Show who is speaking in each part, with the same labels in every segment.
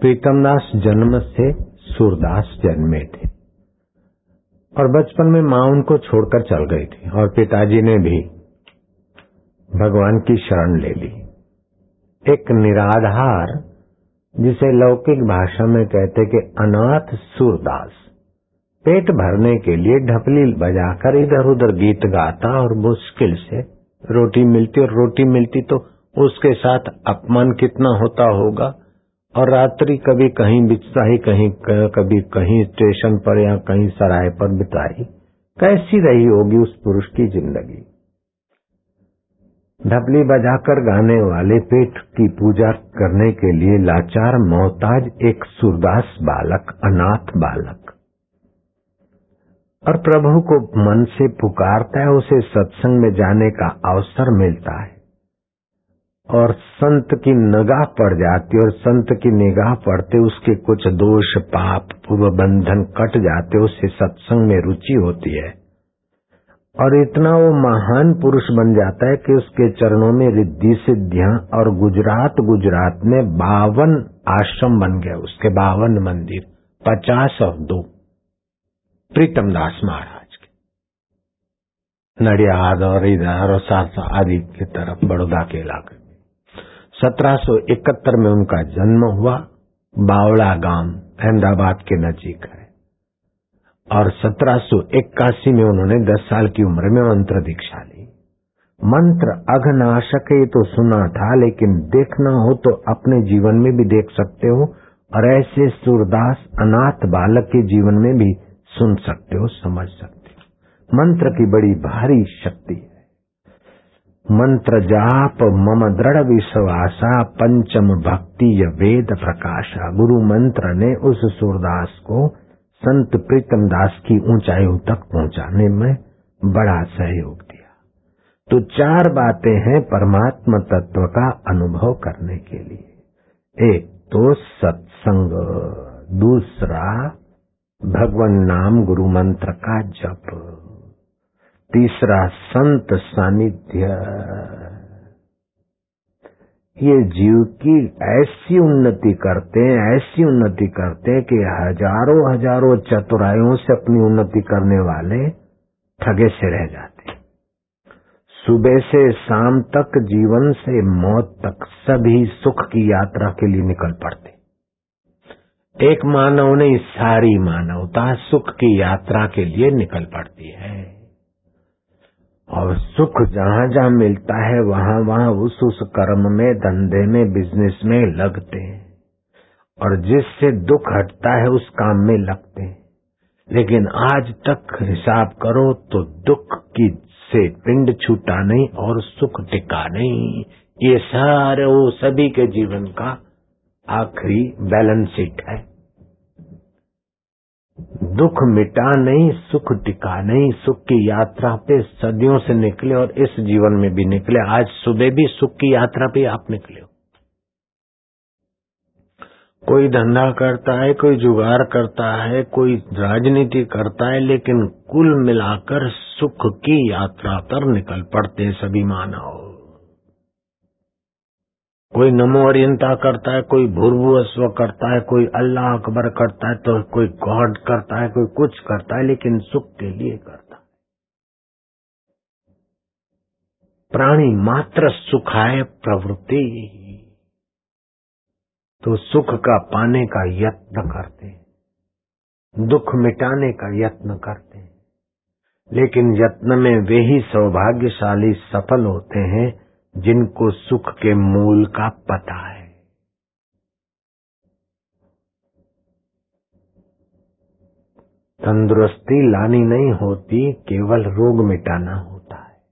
Speaker 1: प्रीतमदास जन्म से सूरदास जन्मे थे। और बचपन में माँ उनको छोड़कर चल गई थी और पिताजी ने भी भगवान की शरण ले ली। एक निराधार, जिसे लौकिक भाषा में कहते कि अनाथ सूरदास, पेट भरने के लिए ढपली बजाकर इधर उधर गीत गाता और मुश्किल से रोटी मिलती, और रोटी मिलती तो उसके साथ अपमान कितना होता होगा? और रात्रि कभी कहीं बिताई, कहीं कभी कहीं स्टेशन पर या कहीं सराय पर बिताई, कैसी रही होगी उस पुरुष की ज़िंदगी? ढपली बजाकर गाने वाले, पेट की पूजा करने के लिए लाचार मोहताज एक सुरदास बालक, अनाथ बालक। और प्रभु को मन से पुकारता है, उसे सत्संग में जाने का अवसर मिलता है। और संत की नगाह पड़ जाती और संत की निगाह पड़ते उसके कुछ दोष, पाप पूर्व बंधन कट जाते उससे सत्संग में रुचि होती है। और इतना वो महान पुरुष बन जाता है कि उसके चरणों में रिद्धि, सिद्धियाँ और गुजरात गुजरात में बावन आश्रम बन गए, उसके बावन मंदिर, पचास और दो। प्रीतम दास महाराज के। नडियाद और इधर और सारसा आदि की तरफ़ बड़ौदा के इलाके। 1771 में उनका जन्म हुआ, बावड़ा गाँव, अहमदाबाद के नजीक है। और 1781 में उन्होंने 10 साल की उम्र में मंत्र दीक्षा ली। मंत्र अघनाशक ये तो सुना था, लेकिन देखना हो तो अपने जीवन में भी देख सकते हो, और ऐसे सूरदास, अनाथ बालक के जीवन में भी सुन सकते हो, समझ सकते हो। मंत्र की बड़ी भारी शक्ति है। मंत्र जाप मम दृढ़ विश्वासा पंचम भक्ति वेद प्रकाशा। गुरु मंत्र ने उस सूरदास को, संत प्रीतम दास की ऊंचाइयों तक पहुँचाने में बड़ा सहयोग दिया। तो चार बातें हैं परमात्मा तत्व का अनुभव करने के लिए। एक तो सत्संग, दूसरा भगवान नाम गुरु मंत्र का जप। तीसरा संत सानिध्य। ये जीव की ऐसी उन्नति करते हैं, ऐसी उन्नति करते हैं कि हज़ारों हज़ारों चतुराइयों से अपनी उन्नति करने वाले ठगे से रह जाते सुबह से शाम तक जीवन से मौत तक सभी सुख की यात्रा के लिए निकल पड़ते एक मानव नहीं, सारी मानवता सुख की यात्रा के लिए निकल पड़ती है। और सुख जहाँ जहाँ मिलता है, वहाँ वहाँ उस उस कर्म में, धंधे में बिज़नेस में लगते हैं। और जिससे दुख हटता है, उस काम में लगते हैं। लेकिन आज तक हिसाब करो तो दुख की से पिंड छूटा नहीं और सुख टिका नहीं। ये सारे, वो सभी के जीवन का आखिरी बैलेंस शीट है। दुख मिटा नहीं, सुख टिका नहीं, सुख की यात्रा पे सदियों से निकले और इस जीवन में भी निकले। आज सुबह भी सुख की यात्रा पे आप निकले हो। कोई धंधा करता है, कोई जुगाड़ करता है, कोई राजनीति करता है, लेकिन कुल मिलाकर सुख की यात्रा पर निकल पड़ते सभी मानव। कोई नमो अरियंता करता है, कोई भूर्भुअस्व करता है, कोई अल्लाह अकबर करता है तो कोई गॉड करता है, कोई कुछ करता है, लेकिन सुख के लिए करता है। प्राणी मात्र सुखाय प्रवृत्ति तो सुख का पाने का यत्न करते दुख मिटाने का यत्न करते लेकिन यत्न में वे ही सौभाग्यशाली, सफल होते हैं जिनको सुख के मूल का पता है। तंदुरुस्ती लानी नहीं होती, केवल रोग मिटाना होता है।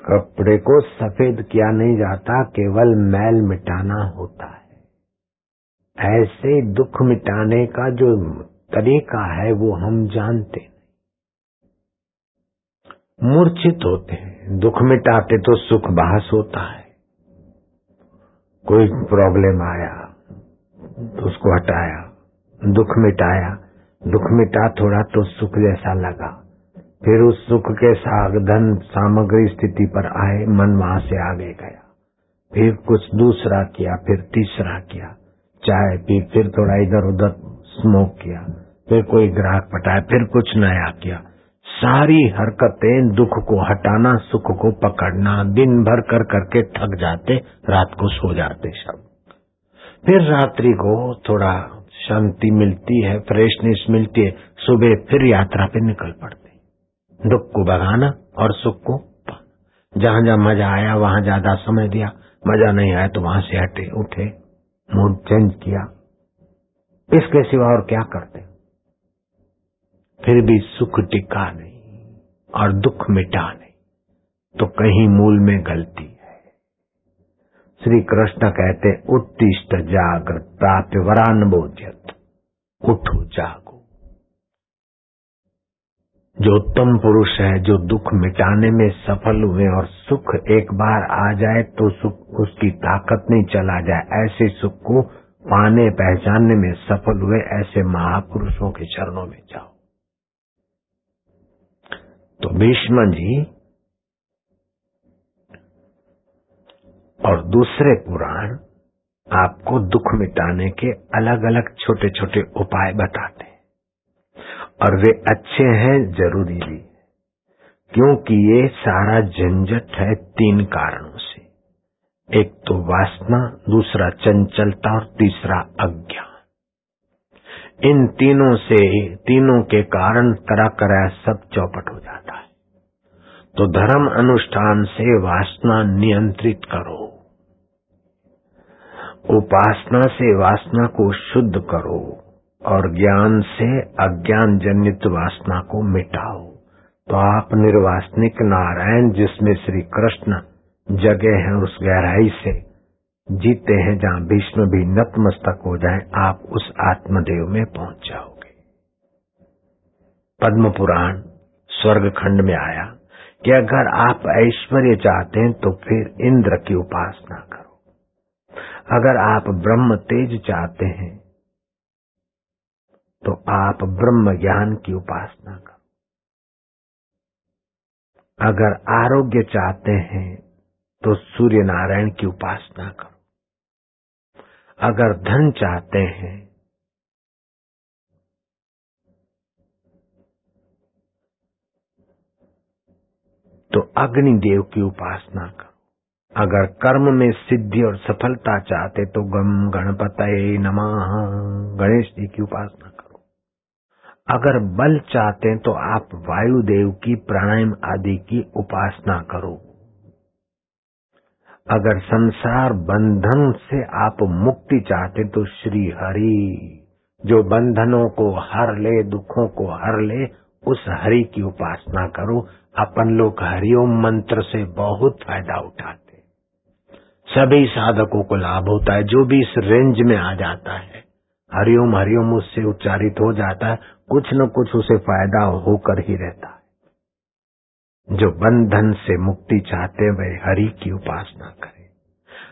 Speaker 1: कपड़े को सफ़ेद किया नहीं जाता, केवल मैल मिटाना होता है। ऐसे दुख मिटाने का जो तरीका है, वो हम जानते नहीं मूर्छित होते हैं। दुख मिटाते तो सुख बहस होता है। कोई प्रॉब्लम आया तो उसको हटाया। दुख मिटाया, दुख मिटा थोड़ा तो सुख जैसा लगा। फिर उस सुख के साथ धन सामग्री स्थिति पर आए, मन वहाँ से आगे गया। फिर कुछ दूसरा किया, फिर तीसरा किया। चाय पी, फिर थोड़ा इधर उधर स्मोक किया। फिर कोई ग्राहक पटाया, फिर कुछ नया किया। सारी हरकतें दुख को हटाना, सुख को पकड़ना, दिन भर कर करके थक जाते, रात को सो जाते सब। फिर रात्रि को थोड़ा शांति मिलती है, फ्रेशनेस मिलती है, सुबह फिर यात्रा पे निकल पड़ते। दुख को भगाना और सुख को जहाँ जहाँ मज़ा आया, वहाँ ज़्यादा समय दिया, मज़ा नहीं आया तो वहाँ से हटे, उठे मूड चेंज किया। इसके सिवा और क्या करते? फिर भी सुख टिका नहीं और दुख मिटा नहीं तो कहीं मूल में गलती है। श्री कृष्ण कहते, उत्तिष्ट जागृत प्राप्त वरान बोध्यत उठो जागो। जो उत्तम पुरुष है, जो दुख मिटाने में सफल हुए और सुख एक बार आ जाए तो सुख उसकी ताकत नहीं चला जाए। ऐसे सुख को पाने पहचानने में सफल हुए ऐसे महापुरुषों के चरणों में जाओ। तो भीष्म जी और दूसरे पुराण आपको दुख मिटाने के अलग अलग छोटे छोटे उपाय बताते और वे अच्छे हैं, ज़रूरी भी क्योंकि ये सारा झंझट है तीन कारणों से। एक तो वासना, दूसरा चंचलता और तीसरा अज्ञान। इन तीनों से तीनों के कारण तरह तरह सब चौपट हो जाता है। तो धर्म अनुष्ठान से वासना नियंत्रित करो। उपासना से वासना को शुद्ध करो और ज्ञान से अज्ञान जनित वासना को मिटाओ। तो आप निर्वासनिक नारायण, जिसमें श्री कृष्ण जगह है उस गहराई से जीते हैं जहाँ भीष्म भी नतमस्तक हो जाए, आप उस आत्मदेव में पहुँच जाओगे। पद्म पुराण स्वर्ग खंड में आया कि अगर आप ऐश्वर्य चाहते हैं तो फिर इंद्र की उपासना करो। अगर आप ब्रह्म तेज चाहते हैं तो आप ब्रह्म ज्ञान की उपासना करो। अगर आरोग्य चाहते हैं तो सूर्य नारायण की उपासना करो। अगर धन चाहते हैं। तो अग्निदेव की उपासना करो। अगर कर्म में सिद्धि और सफलता चाहते तो गम गणपत नमः, गणेश जी की उपासना करो। अगर बल चाहते तो आप वायुदेव की प्राणायाम आदि की उपासना करो। अगर संसार बंधन से आप मुक्ति चाहते तो श्री हरि, जो बंधनों को हर ले, दुखों को हर ले, उस हरि की उपासना करो। अपन लोग हरिओम मंत्र से बहुत फ़ायदा उठाते सभी साधकों को लाभ होता है, जो भी इस रेंज में आ जाता है। हरिओम हरिओम, उससे उच्चारित हो जाता है, कुछ न कुछ उसे फ़ायदा होकर ही रहता। है जो बंधन से मुक्ति चाहते वे हरि की उपासना करें।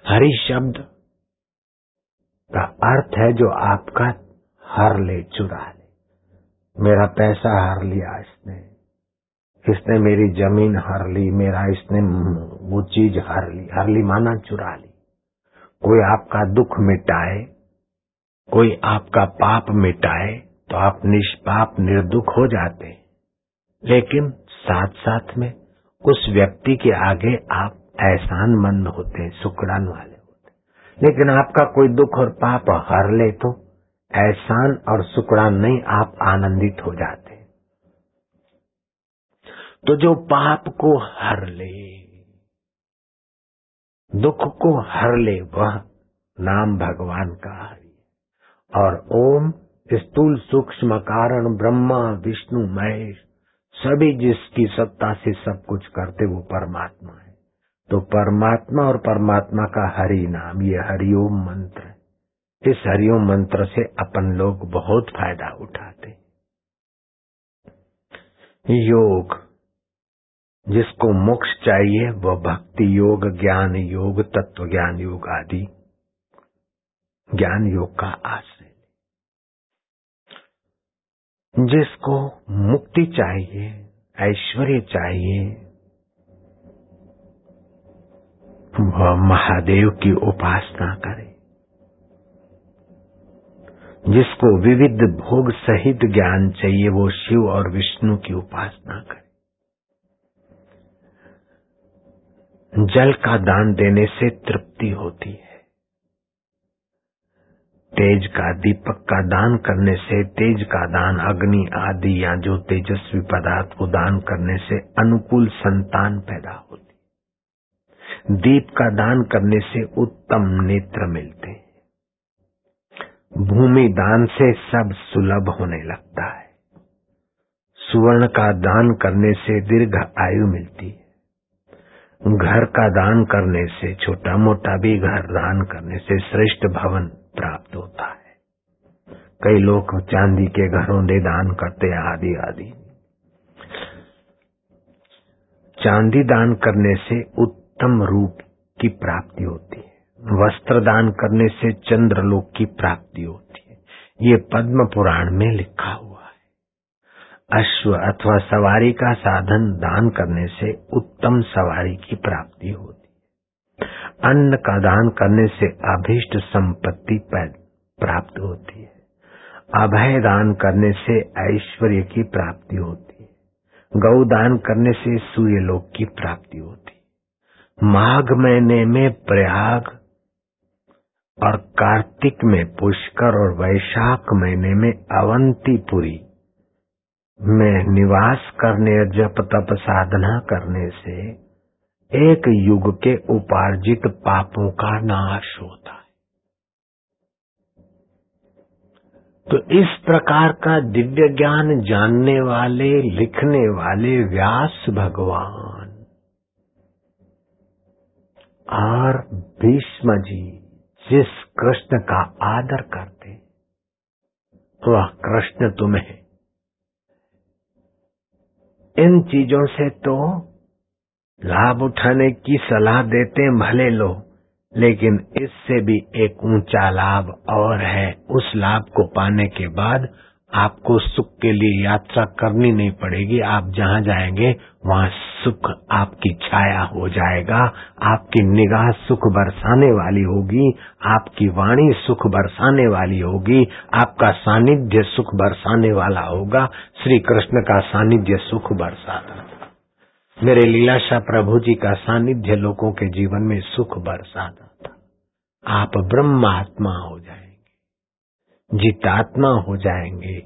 Speaker 1: हरि शब्द का अर्थ है जो आपका हर ले चुरा ले। मेरा पैसा हर लिया इसने। इसने मेरी ज़मीन हर ली, मेरा इसने वो चीज़ हर ली। हर ली माना चुरा ली। कोई आपका दुख मिटाए, कोई आपका पाप मिटाए तो आप निष्पाप, निर्दुख हो जाते लेकिन साथ साथ में उस व्यक्ति के आगे आप एहसान मंद होते हैं, सुकड़ान वाले होते लेकिन आपका कोई दुख और पाप हर ले तो एहसान और सुकड़ान नहीं, आप आनंदित हो जाते तो जो पाप को हर ले, दुख को हर ले, वह नाम भगवान का हरि और ओम स्थूल सूक्ष्म कारण ब्रह्मा, विष्णु, महेश सभी जिसकी सत्ता से सब कुछ करते वो परमात्मा है। तो परमात्मा और परमात्मा का हरि नाम, ये हरिओम मंत्र इस हरिओम मंत्र से अपन लोग बहुत फ़ायदा उठाते। योग, जिसको मोक्ष चाहिए वह भक्ति योग, ज्ञान योग, तत्व ज्ञान योग आदि। ज्ञान योग का आश्रय। जिसको मुक्ति चाहिए, ऐश्वर्य चाहिए, वह महादेव की उपासना करे। जिसको विविध भोग सहित ज्ञान चाहिए, वो शिव और विष्णु की उपासना करे। जल का दान देने से तृप्ति होती है। तेज का दीपक का दान करने से, तेज का दान, अग्नि आदि या जो तेजस्वी पदार्थ को दान करने से अनुकूल संतान पैदा होती दीप का दान करने से उत्तम नेत्र मिलते भूमि दान से सब सुलभ होने लगता है। सुवर्ण का दान करने से दीर्घ आयु मिलती है। घर का दान करने से, छोटा मोटा भी घर दान करने से श्रेष्ठ भवन प्राप्त होता है। कई लोग चांदी के घरों दे दान करते आदि आदि। चांदी दान करने से उत्तम रूप की प्राप्ति होती है। वस्त्र दान करने से चंद्रलोक की प्राप्ति होती है। ये पद्म पुराण में लिखा हुआ है। अश्व अथवा सवारी का साधन दान करने से उत्तम सवारी की प्राप्ति होती है। अन्न का दान करने से अभिष्ट संपत्ति प्राप्त होती है। अभय दान करने से ऐश्वर्य की प्राप्ति होती है। गौ दान करने से सूर्य लोक की प्राप्ति होती है। माघ महीने में प्रयाग और कार्तिक में पुष्कर और वैशाख महीने में अवंतीपुरी में निवास करने जप तप साधना करने से एक युग के उपार्जित पापों का नाश होता है। तो इस प्रकार का दिव्य ज्ञान जानने वाले, लिखने वाले व्यास भगवान और भीष्म जी जिस कृष्ण का आदर करते वह कृष्ण तुम्हें। इन चीज़ों से तो लाभ उठाने की सलाह देते भले लो, लेकिन इससे भी एक ऊँचा लाभ और है। उस लाभ को पाने के बाद आपको सुख के लिए यात्रा करनी नहीं पड़ेगी। आप जहाँ जाएँगे, वहाँ सुख आपकी छाया हो जाएगा। आपकी निगाह सुख बरसाने वाली होगी। आपकी वाणी सुख बरसाने वाली होगी। आपका सानिध्य सुख बरसाने वाला होगा। श्री कृष्ण का सानिध्य सुख बरसाता मेरे लीलाशाह प्रभु जी का सानिध्य लोगों के जीवन में सुख बरसाता था। आप ब्रह्मात्मा हो जाए जितात्मा हो जाएँगे,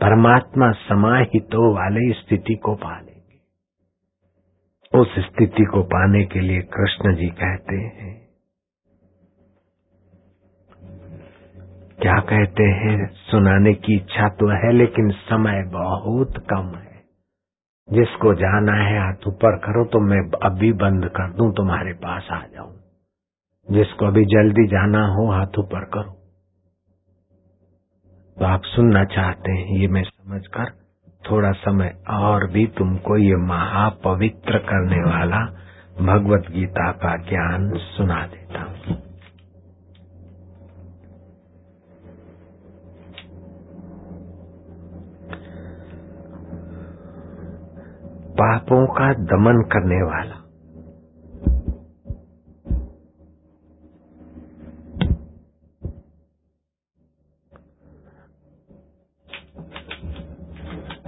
Speaker 1: परमात्मा समाहितो वाले स्थिति को पा लेंगे उस स्थिति को पाने के लिए कृष्ण जी कहते हैं, क्या कहते हैं, सुनाने की इच्छा तो है, लेकिन समय बहुत कम है। जिसको जाना है हाथ ऊपर करो तो मैं अभी बंद कर दूँ, तुम्हारे पास आ जाऊँ। जिसको अभी जल्दी जाना हो, हाथ ऊपर करो। तो आप सुनना चाहते हैं, ये मैं समझकर थोड़ा समय और भी तुमको ये महापवित्र करने वाला भगवत गीता का ज्ञान सुना देता हूँ। पापों का दमन करने वाला।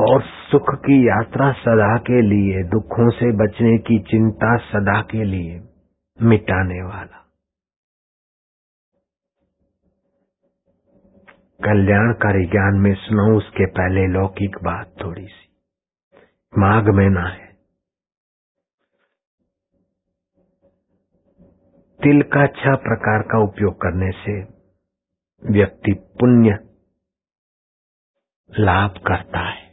Speaker 1: और सुख की यात्रा सदा के लिए, दुखों से बचने की चिंता सदा के लिए मिटाने वाला। कल्याणकारी ज्ञान में सुनाऊ उसके पहले लौकिक बात थोड़ी सी। माघ महीना है। तिल का छह प्रकार का उपयोग करने से व्यक्ति पुण्य लाभ करता है।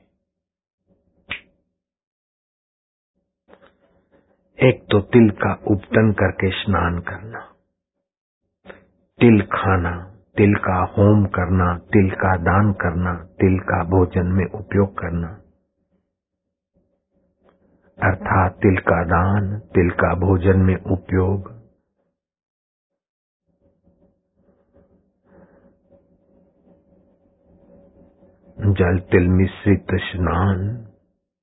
Speaker 1: एक तो तिल का उपटन करके स्नान करना, तिल खाना, तिल का होम करना, तिल का दान करना, तिल का भोजन में उपयोग करना अर्थात तिल का दान, तिल का भोजन में उपयोग। जल, तिल मिश्रित स्नान,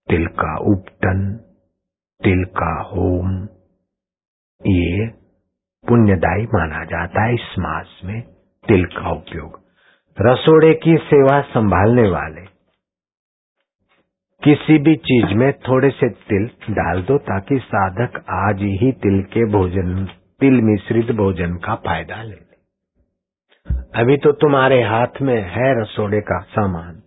Speaker 1: तिल का उपटन, तिल का होम। ये पुण्यदायी माना जाता है इस मास में तिल का उपयोग। रसोड़े की सेवा संभालने वाले किसी भी चीज़ में थोड़े से तिल डाल दो ताकि साधक आज ही तिल के भोजन, तिल मिश्रित भोजन का फ़ायदा ले ले। अभी तो तुम्हारे हाथ में है रसोड़े का सामान।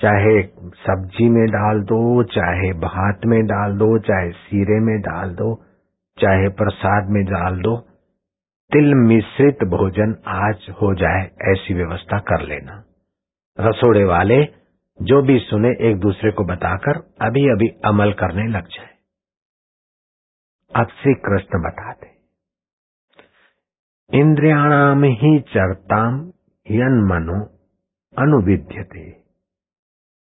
Speaker 1: चाहे सब्ज़ी में डाल दो, चाहे भात में डाल दो, चाहे सीरे में डाल दो, चाहे प्रसाद में डाल दो, तिल मिश्रित भोजन आज हो जाए ऐसी व्यवस्था कर लेना। रसोड़े वाले जो भी सुने एक दूसरे को बताकर अभी अभी अमल करने लग जाए। अब श्री कृष्ण बताते, इंद्रियाणाम ही चरताम यन मनो अनुविद्यते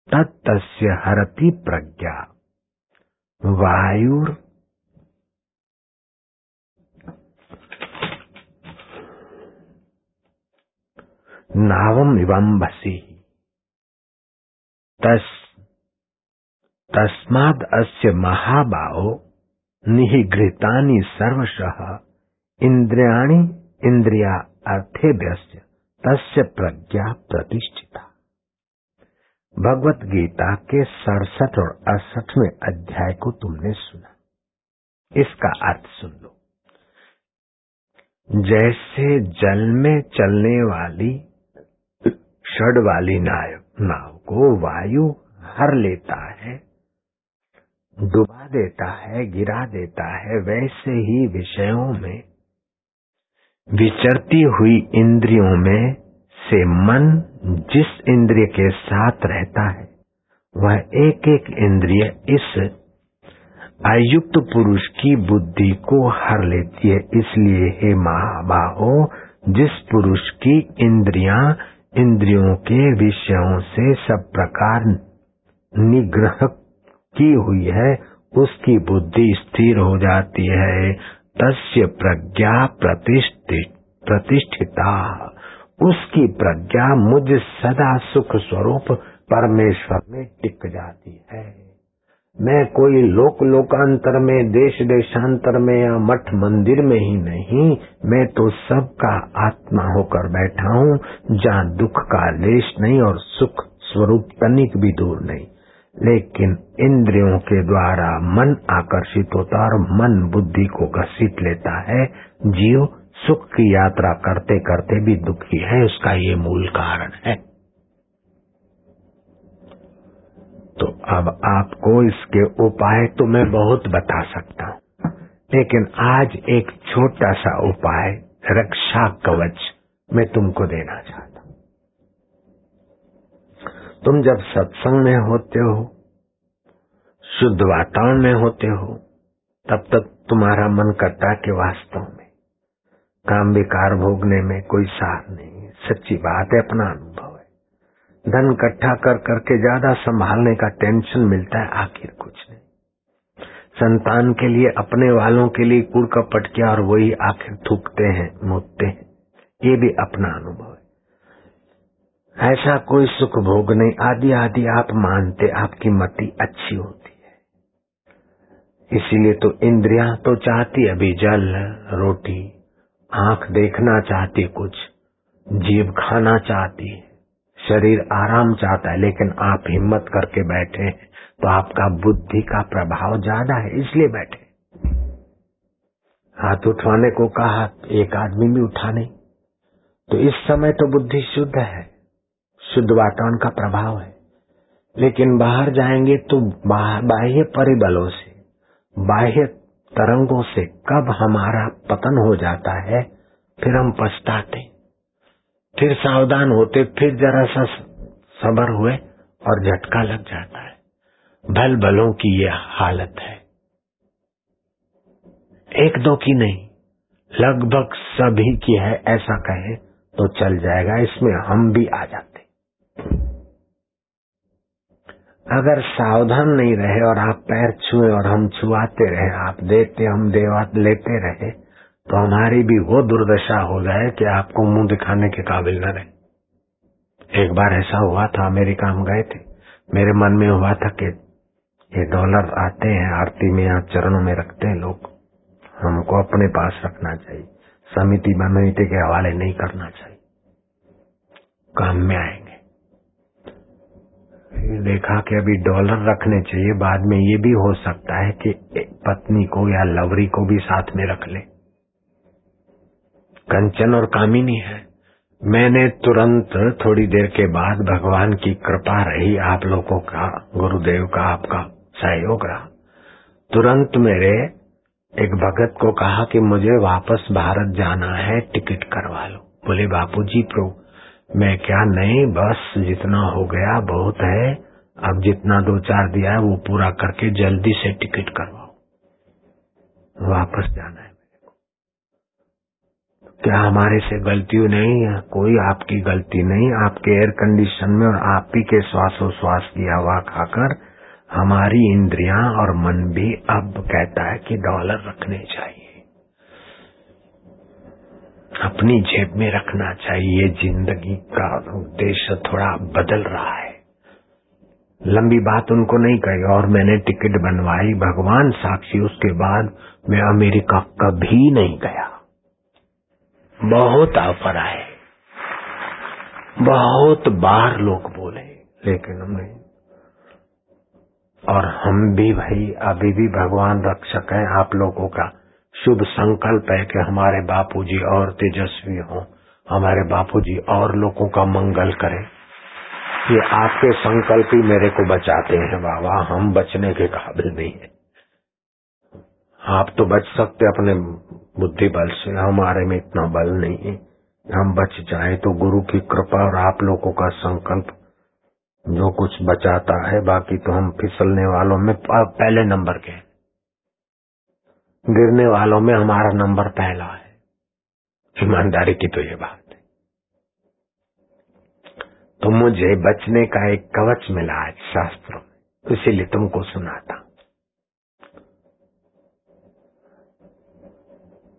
Speaker 1: तत्स्य हरति प्रज्ञा, वायुर नावम इवम तस, तस्माद अस्य महाबाहो, निहिघृतानि सर्वशः इंद्रियाणि इंद्रिया अर्थेभ्यस्य, तस्य प्रज्ञा प्रतिष्ठिता। भगवत गीता के सड़सठ और अड़सठवें अध्याय को तुमने सुना। इसका अर्थ सुन लो। जैसे जल में चलने वाली षड वाली नाव को वायु हर लेता है, डुबा देता है, गिरा देता है, वैसे ही विषयों में। विचरती हुई इंद्रियों में से मन जिस इंद्रिय के साथ रहता है, वह एक एक इंद्रिय इस अयुक्त पुरुष की बुद्धि को हर लेती है। इसलिए हे महाबाहो, जिस पुरुष की इंद्रियाँ इंद्रियों के विषयों से सब प्रकार निग्रह की हुई है, उसकी बुद्धि स्थिर हो जाती है। तस्य प्रज्ञा प्रतिष्ठिता। उसकी प्रज्ञा मुझ सदा सुख स्वरूप परमेश्वर में टिक जाती है। मैं कोई लोक लोकांतर में, देश देशांतर में या मठ मंदिर में ही नहीं, मैं तो सबका आत्मा होकर बैठा हूँ, जहाँ दुख का लेश नहीं और सुख स्वरूप तनिक भी दूर नहीं। लेकिन इंद्रियों के द्वारा मन आकर्षित होता और मन बुद्धि को घसीट लेता है। जीव सुख की यात्रा करते करते भी दुखी है, उसका ये मूल कारण है। तो अब आपको इसके उपाय तो मैं बहुत बता सकता हूँ। लेकिन आज एक छोटा सा उपाय, रक्षा कवच मैं तुमको देना चाहता हूँ। तुम जब सत्संग में होते हो, शुद्ध वातावरण में होते हो, तब तक तुम्हारा मन करता कि वास्तव में काम विकार भोगने में कोई सार नहीं सच्ची बात है, अपना अनुभव। धन इकट्ठा कर करके ज़्यादा संभालने का टेंशन मिलता है, आखिर कुछ नहीं। संतान के लिए, अपने वालों के लिए कुड़ कपट किया और वही आखिर थूकते हैं मुदते हैं। ये भी अपना अनुभव है। ऐसा कोई सुख भोग नहीं। आदि आदि आप मानते, आपकी मति अच्छी होती है। इसीलिए तो इंद्रिया तो चाहती अभी जल, रोटी, आँख देखना चाहती कुछ, जीव खाना चाहती है। शरीर आराम चाहता है, लेकिन आप हिम्मत करके बैठे तो आपका बुद्धि का प्रभाव ज़्यादा है, इसलिए बैठे। हाथ उठवाने को कहा, एक आदमी भी उठा नहीं। तो इस समय तो बुद्धि शुद्ध है, शुद्ध वातावरण का प्रभाव है। लेकिन बाहर जाएँगे तो बाह्य परिबलों से, बाह्य तरंगों से कब हमारा पतन हो जाता है, फिर हम पछताते फिर सावधान होते, फिर जरा सा, सबर हुए और झटका लग जाता है। भल भलों की यह हालत है। एक दो की नहीं, लगभग सभी की है, ऐसा कहे तो चल जाएगा, इसमें हम भी आ जाते। अगर सावधान नहीं रहे और आप पैर छुए और हम छुआते रहे, आप देते, हम देवा, लेते रहे तो हमारी भी वो दुर्दशा हो जाए कि आपको मुँह दिखाने के काबिल न रहे। एक बार ऐसा हुआ था, अमेरिका हम गए थे। मेरे मन में हुआ था कि ये डॉलर आते हैं, आरती में या चरणों में रखते हैं लोग। हमको अपने पास रखना चाहिए। समिति समिति के हवाले नहीं करना चाहिए। काम में आएँगे। फिर देखा कि अभी डॉलर रखने चाहिए। बाद में ये भी हो सकता है कि पत्नी को या लवरी को भी साथ में रख ले। कंचन और कामिनी है। मैंने तुरंत थोड़ी देर के बाद भगवान की कृपा रही आप लोगों का, गुरुदेव का आपका सहयोग रहा। तुरंत मेरे एक भगत को कहा कि मुझे वापस भारत जाना है, टिकट करवा लो। बोले बापू जी प्रो मैं क्या नहीं, बस जितना हो गया बहुत है, अब जितना दो चार दिया है, वो पूरा करके जल्दी से टिकट करवाओ। वापस जाना है। क्या हमारे से गलती नहीं है? कोई आपकी गलती नहीं। आपके एयर कंडीशन में और आप ही के श्वासोश्वास की हवा खाकर हमारी इंद्रियाँ और मन भी अब कहता है कि डॉलर रखने चाहिए। अपनी जेब में रखना चाहिए। ज़िंदगी का उद्देश्य थोड़ा बदल रहा है। लंबी बात उनको नहीं कही। और मैंने टिकट बनवाई। भगवान साक्षी, उसके बाद मैं अमेरिका कभी नहीं गया। बहुत ऑफ़र आए। बहुत बार लोग बोले, लेकिन हमने और हम भी भाई, अभी भी भगवान रक्षक है, आप लोगों का शुभ संकल्प है कि हमारे बापूजी और तेजस्वी हो, हमारे बापूजी और लोगों का मंगल करें। ये आपके संकल्प ही मेरे को बचाते हैं बाबा हम बचने के काबिल नहीं है। आप तो बच सकते अपने बुद्धि बल से। हमारे में इतना बल नहीं है। हम बच जाए तो गुरु की कृपा और आप लोगों का संकल्प। जो कुछ बचाता है, बाकी तो हम फिसलने वालों में पहले नंबर के गिरने वालों में हमारा नंबर पहला है। ईमानदारी की तो ये बात है। तो मुझे बचने का एक कवच मिला आज शास्त्रों में। इसीलिए तुमको सुनाता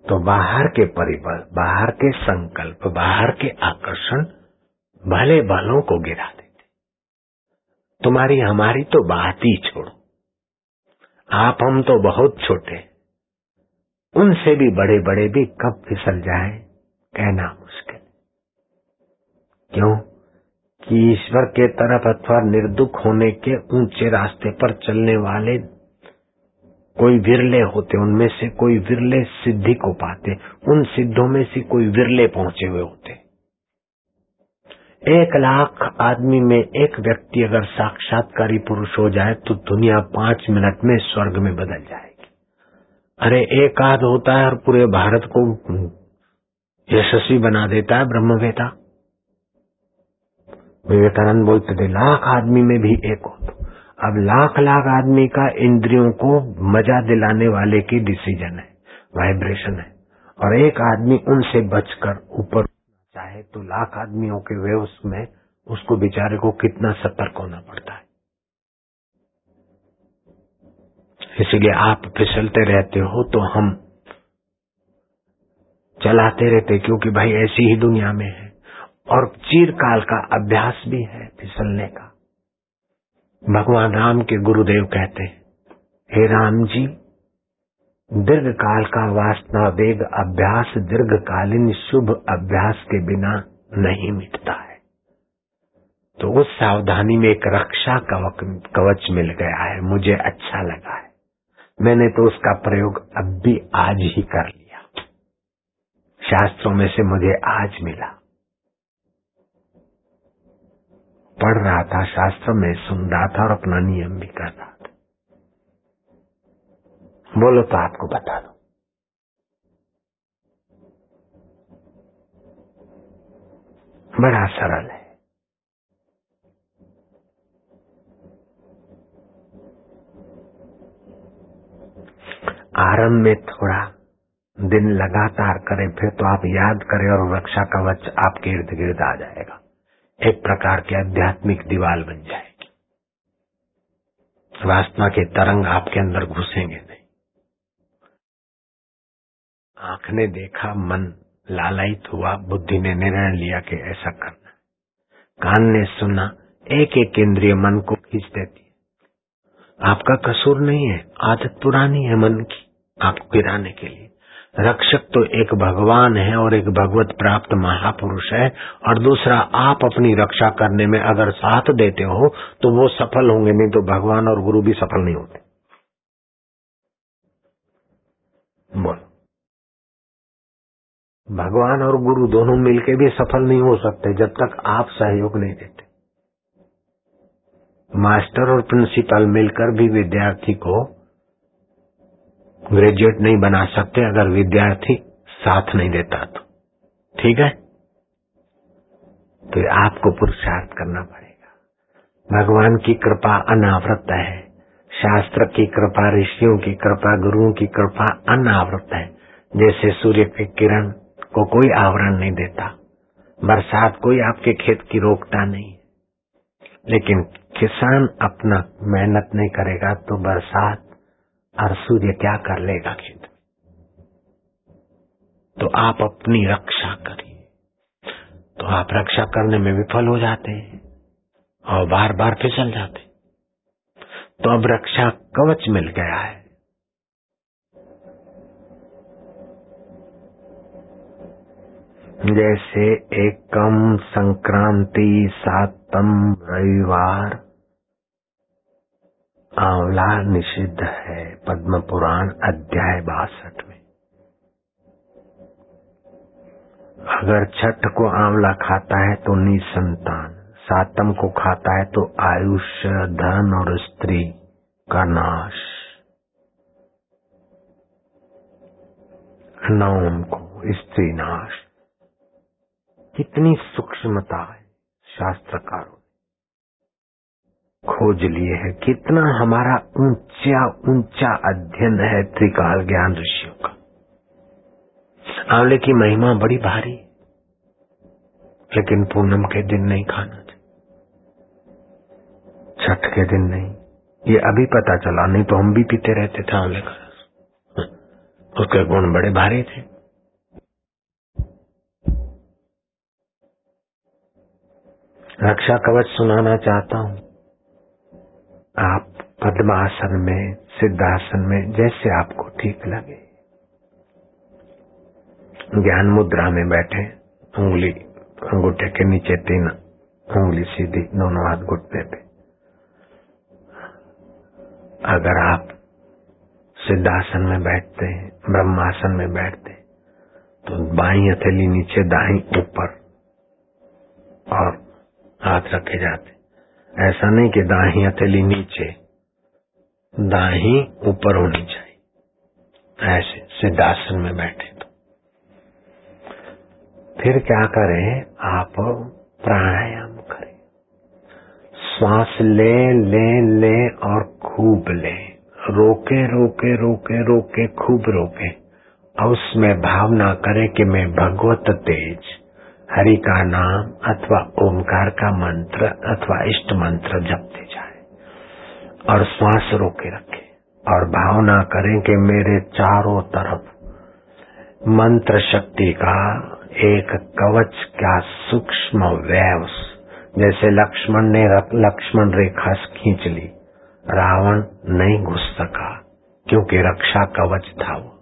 Speaker 1: तो बाहर के परिबल, बाहर के संकल्प, बाहर के आकर्षण भले भलों को गिरा दे तुम्हारी हमारी तो बात ही छोड़ो। आप हम तो बहुत छोटे। उनसे भी बड़े बड़े भी कब फिसल जाए, कहना मुश्किल। क्यों? कि ईश्वर के तरफ़ अथवा निर्दुख होने के ऊँचे रास्ते पर चलने वाले कोई विरले होते, उनमें से कोई विरले सिद्धि को पाते, उन सिद्धों में से कोई विरले पहुँचे हुए होते। एक लाख आदमी में एक व्यक्ति अगर साक्षात्कारी पुरुष हो जाए तो दुनिया पाँच मिनट में स्वर्ग में बदल जाएगी। अरे, एक आध होता है और पूरे भारत को यशस्वी बना देता है ब्रह्मवेता। विवेकानंद बोलते थे, लाख आदमी में भी एक हो तो अब लाख लाख आदमी का इंद्रियों को मज़ा दिलाने वाले की डिसीज़न है वाइब्रेशन है। और एक आदमी उनसे बचकर ऊपर चाहे तो लाख आदमियों के वे उसमें, उसको बेचारे को कितना सतर्क होना पड़ता है। इसलिए आप फिसलते रहते हो तो हम चलाते रहते, क्योंकि भाई ऐसी ही दुनिया में है। और चीरकाल का अभ्यास भी है फिसलने का। भगवान राम के गुरुदेव कहते, हे राम जी दीर्घ काल का वासना वेग अभ्यास दीर्घकालीन शुभ अभ्यास के बिना नहीं मिटता है। तो उस सावधानी में एक रक्षा कवच मिल गया है, मुझे अच्छा लगा है। मैंने तो उसका प्रयोग अब भी आज ही कर लिया। शास्त्रों में से मुझे आज मिला। पढ़ रहा था, शास्त्र में सुन रहा था और अपना नियम भी कर रहा था। बोलो तो आपको बता दो। बड़ा सरल है। आरंभ में थोड़ा दिन लगातार करें, फिर तो आप याद करें और रक्षा कवच आपके इर्द गिर्द आ जाएगा। एक प्रकार की आध्यात्मिक दीवार बन जाएगी। वासना के तरंग आपके अंदर घुसेंगे नहीं। आँख ने देखा, मन लालायित हुआ, बुद्धि ने निर्णय लिया कि ऐसा करना। कान ने सुना एक एक केंद्रीय मन को खींच देती है। आपका कसूर नहीं है, आदत पुरानी है मन की आपको गिराने के लिए। रक्षक तो एक भगवान है और एक भगवत प्राप्त महापुरुष है, और दूसरा आप अपनी रक्षा करने में अगर साथ देते हो तो वो सफल होंगे, नहीं तो भगवान और गुरु भी सफल नहीं होते। बोलो। भगवान और गुरु दोनों मिलके भी सफल नहीं हो सकते, जब तक आप सहयोग नहीं देते। मास्टर और प्रिंसिपल मिलकर भी विद्यार्थी को ग्रेजुएट नहीं बना सकते अगर विद्यार्थी साथ नहीं देता तो। ठीक है? तो आपको पुरुषार्थ करना पड़ेगा। भगवान की कृपा अनावृत है। शास्त्र की कृपा, ऋषियों की कृपा, गुरुओं की कृपा अनावृत है। जैसे सूर्य के किरण को कोई आवरण नहीं देता। बरसात कोई आपके खेत की रोकता नहीं। लेकिन किसान अपना मेहनत नहीं करेगा तो बरसात और सूर्य क्या कर लेगा खेत? तो आप अपनी रक्षा करिए। तो आप रक्षा करने में विफल हो जाते हैं और बार बार फिसल जाते तो अब रक्षा कवच मिल गया है। जैसे एकम संक्रांति सातम रविवार आंवला निषिद्ध है पद्म पुराण अध्याय बासठ में। अगर छठ को आंवला खाता है तो निसंतान, सातम को खाता है तो आयुष्य, धन और स्त्री का नाश। नवम को स्त्री नाश। कितनी सूक्ष्मता है शास्त्रकारों खोज लिए है। कितना हमारा ऊँचा ऊँचा अध्ययन है त्रिकाल ज्ञान ऋषियों का। आंवले की महिमा बड़ी भारी, लेकिन पूनम के दिन नहीं खाना छठ के दिन नहीं। ये अभी पता चला, नहीं तो हम भी पीते रहते थे आंवले का उसके गुण बड़े भारी थे। रक्षा कवच सुनाना चाहता हूँ। आप पद्मासन में, सिद्धासन में जैसे आपको ठीक लगे। ज्ञान मुद्रा में बैठे, उंगली अंगूठे के नीचे तीन उंगली सीधी, दोनों हाथ घुटने पे। अगर आप सिद्धासन में बैठते हैं ब्रह्मासन में बैठते तो बाई हथेली नीचे दाई ऊपर और हाथ रखे जाते। ऐसा नहीं कि दाही हथेली नीचे, दाही ऊपर होनी चाहिए। ऐसे सिद्धासन में बैठे तो। फिर क्या करें? आप प्राणायाम करें। श्वास ले ले ले और खूब ले। रोके रोके रोके रोके, खूब रोके। और उसमें भावना करें कि मैं भगवत तेज। हरि का नाम अथवा ओमकार का मंत्र अथवा इष्ट मंत्र जपते जाए और श्वास रोके रखे और भावना करें कि मेरे चारों तरफ़ मंत्र शक्ति का एक कवच का सूक्ष्म वैव जैसे लक्ष्मण ने लक्ष्मण रेखा खींच ली। रावण नहीं घुस सका, क्योंकि रक्षा कवच था वो।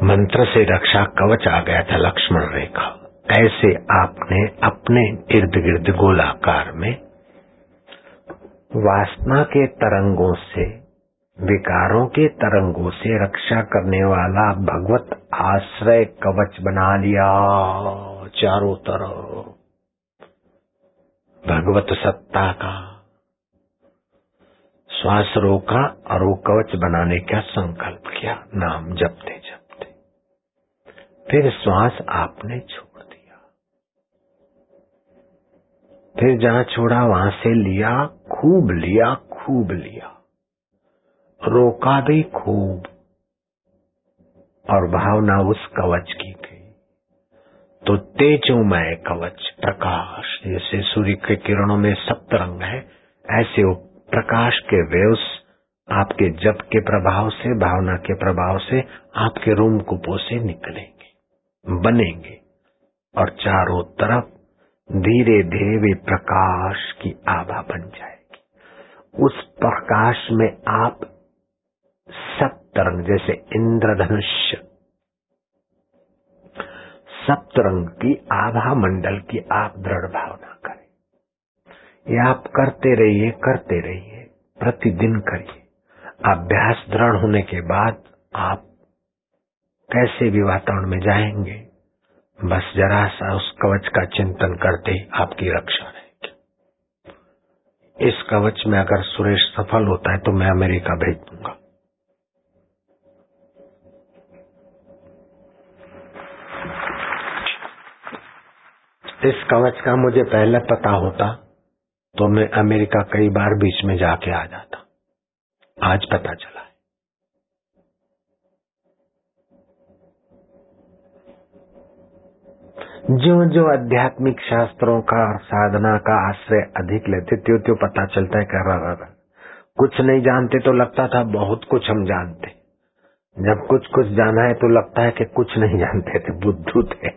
Speaker 1: मंत्र से रक्षा कवच आ गया था लक्ष्मण रेखा ऐसे आपने अपने इर्द गिर्द गोलाकार में वासना के तरंगों से, विकारों के तरंगों से रक्षा करने वाला भगवत आश्रय कवच बना लिया चारों तरफ़। भगवत सत्ता का श्वास रोका और वो कवच बनाने का संकल्प किया, नाम जपते जब फिर श्वास आपने छोड़ दिया। फिर जहाँ छोड़ा, वहाँ से लिया, खूब लिया खूब लिया। रोका भी खूब। और भावना उस कवच की थी। तो तेजोमय कवच, प्रकाश, जैसे सूर्य के किरणों में सप्त रंग है, ऐसे वो प्रकाश के वेव्स आपके जप के प्रभाव से, भावना के प्रभाव से आपके रूम कुपों से निकलेंगे बनेंगे। और चारों तरफ़ धीरे धीरे वे प्रकाश की आभा बन जाएगी। उस प्रकाश में आप सप्तरंग, जैसे इंद्रधनुष्य सप्तरंग की आभा मंडल की आप दृढ़ भावना करें। ये आप करते रहिए करते रहिए, प्रतिदिन करिए। अभ्यास दृढ़ होने के बाद आप कैसे भी वातावरण में जाएँगे, बस जरा सा उस कवच का चिंतन करते आपकी रक्षा रहेगी। इस कवच में अगर सुरेश सफल होता है तो मैं अमेरिका भेज दूँगा। इस कवच का मुझे पहले पता होता तो मैं अमेरिका कई बार बीच में जाके आ जाता। आज पता चला जो जो आध्यात्मिक शास्त्रों का और साधना का आश्रय अधिक लेते त्यो त्यो पता चलता है कर रहा कुछ नहीं जानते तो लगता था, बहुत कुछ हम जानते। जब कुछ कुछ जाना है तो लगता है कि कुछ नहीं जानते थे, बुद्धू थे।